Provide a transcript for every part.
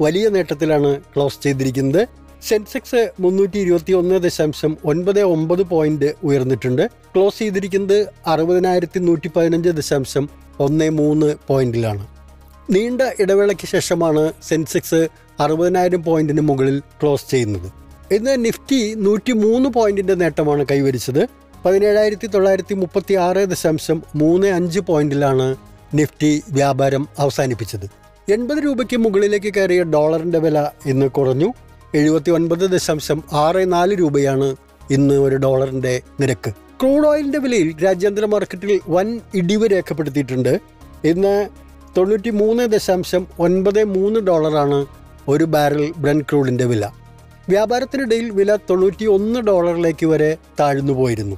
വലിയ നേട്ടത്തിലാണ് ക്ലോസ് ചെയ്തിരിക്കുന്നത്. സെൻസെക്സ് മുന്നൂറ്റി ഇരുപത്തി ഒന്ന് ദശാംശം ഒൻപത് ഒമ്പത് പോയിന്റ് ഉയർന്നിട്ടുണ്ട്. ക്ലോസ് ചെയ്തിരിക്കുന്നത് അറുപതിനായിരത്തി നൂറ്റി പതിനഞ്ച് ദശാംശം ഒന്ന് മൂന്ന് പോയിന്റിലാണ്. നീണ്ട ഇടവേളയ്ക്ക് ശേഷമാണ് സെൻസെക്സ് അറുപതിനായിരം പോയിന്റിന് മുകളിൽ ക്ലോസ് ചെയ്യുന്നത്. ഇന്ന് നിഫ്റ്റി നൂറ്റി മൂന്ന് പോയിന്റിന്റെ നേട്ടമാണ് കൈവരിച്ചത്. പതിനേഴായിരത്തി തൊള്ളായിരത്തി മുപ്പത്തി ആറ് ദശാംശം മൂന്ന് അഞ്ച് പോയിന്റിലാണ് നിഫ്റ്റി വ്യാപാരം അവസാനിപ്പിച്ചത്. എൺപത് രൂപയ്ക്ക് മുകളിലേക്ക് കയറിയ ഡോളറിന്റെ വില ഇന്ന് കുറഞ്ഞു. എഴുപത്തി ഒൻപത് ദശാംശം ആറ് നാല് രൂപയാണ് ഇന്ന് ഒരു ഡോളറിന്റെ നിരക്ക്. ക്രൂഡ് ഓയിലിന്റെ വിലയിൽ രാജ്യാന്തര മാർക്കറ്റിൽ വൻ ഇടിവ് രേഖപ്പെടുത്തിയിട്ടുണ്ട്. ഇന്ന് തൊണ്ണൂറ്റി മൂന്ന് ദശാംശം ഒൻപത് മൂന്ന് ഡോളറാണ് ഒരു ബാരൽ ബ്രൻ ക്രൂഡിന്റെ വില. വ്യാപാരത്തിനിടയിൽ വില തൊണ്ണൂറ്റി ഒന്ന് ഡോളറിലേക്ക് വരെ താഴ്ന്നു പോയിരുന്നു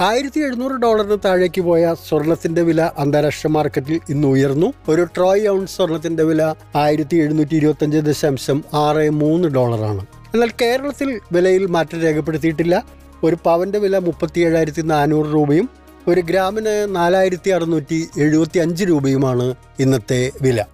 ആയിരത്തി എഴുന്നൂറ് ഡോളറിന് താഴേക്ക് പോയ സ്വർണത്തിന്റെ വില അന്താരാഷ്ട്ര മാർക്കറ്റിൽ ഇന്ന് ഉയർന്നു. ഒരു ട്രോയ് ഔൺസ് സ്വർണത്തിന്റെ വില ആയിരത്തി എഴുന്നൂറ്റി ഇരുപത്തി അഞ്ച് ദശാംശം ആറ് മൂന്ന് ഡോളറാണ്. എന്നാൽ കേരളത്തിൽ വിലയിൽ മാറ്റം രേഖപ്പെടുത്തിയിട്ടില്ല. ഒരു പവന്റെ വില മുപ്പത്തി ഏഴായിരത്തി നാനൂറ് രൂപയും ഒരു ഗ്രാമിന് നാലായിരത്തി അറുന്നൂറ്റി എഴുപത്തി അഞ്ച് രൂപയുമാണ് ഇന്നത്തെ വില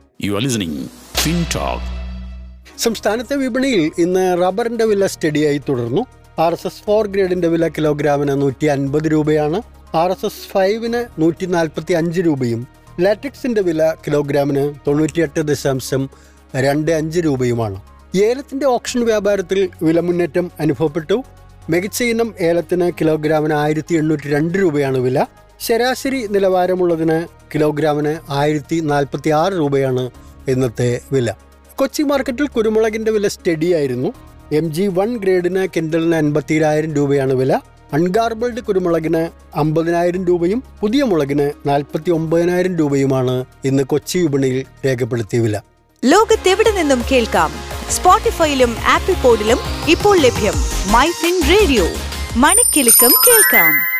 സംസ്ഥാനത്തെ വിപണിയിൽ ഇന്ന് റബ്ബറിന്റെ വില സ്റ്റഡിയായി തുടർന്നു. ആർ എസ് എസ് ഫോർ ഗ്രേഡിന്റെ വില കിലോഗ്രാമിന് നൂറ്റി അൻപത് രൂപയാണ്. ആർ എസ് എസ് ഫൈവിന് നൂറ്റി നാൽപ്പത്തി അഞ്ച് രൂപയും ലാറ്റക്സിന്റെ വില കിലോഗ്രാമിന് തൊണ്ണൂറ്റിയെട്ട് ദശാംശം രണ്ട് അഞ്ച് രൂപയുമാണ്. ഏലത്തിന്റെ ഓപ്ഷൻ വ്യാപാരത്തിൽ വില മുന്നേറ്റം അനുഭവപ്പെട്ടു. മികച്ച ഇനം ഏലത്തിന് കിലോഗ്രാമിന് ആയിരത്തി എണ്ണൂറ്റി രണ്ട് രൂപയാണ് വില. ശരാശരി നിലവാരമുള്ളതിന് കിലോഗ്രാമിന് ആയിരത്തി നാൽപ്പത്തി ആറ് രൂപയാണ് ഇന്നത്തെ വില. കൊച്ചി മാർക്കറ്റിൽ കുരുമുളകിന്റെ വില സ്റ്റഡി ആയിരുന്നു. എം ജി വൺ ഗ്രേഡിന് കിൻഡലിന് എൺപത്തിരായിരം രൂപയാണ് വില. അൺഗാർബിൾഡ് കുരുമുളകിന് അമ്പതിനായിരം രൂപയും പുതിയ മുളകിന് നാൽപ്പത്തി ഒമ്പതിനായിരം രൂപയുമാണ് ഇന്ന് കൊച്ചി വിപണിയിൽ രേഖപ്പെടുത്തിയ വില. ലോകത്തെവിടെ നിന്നും കേൾക്കാം? സ്പോട്ടിഫൈയിലും ആപ്പിൾ പോഡിലും ഇപ്പോൾ ലഭ്യം മൈ ഫിൻ റേഡിയോ. മണിക്കെലക്കം കേൾക്കാം.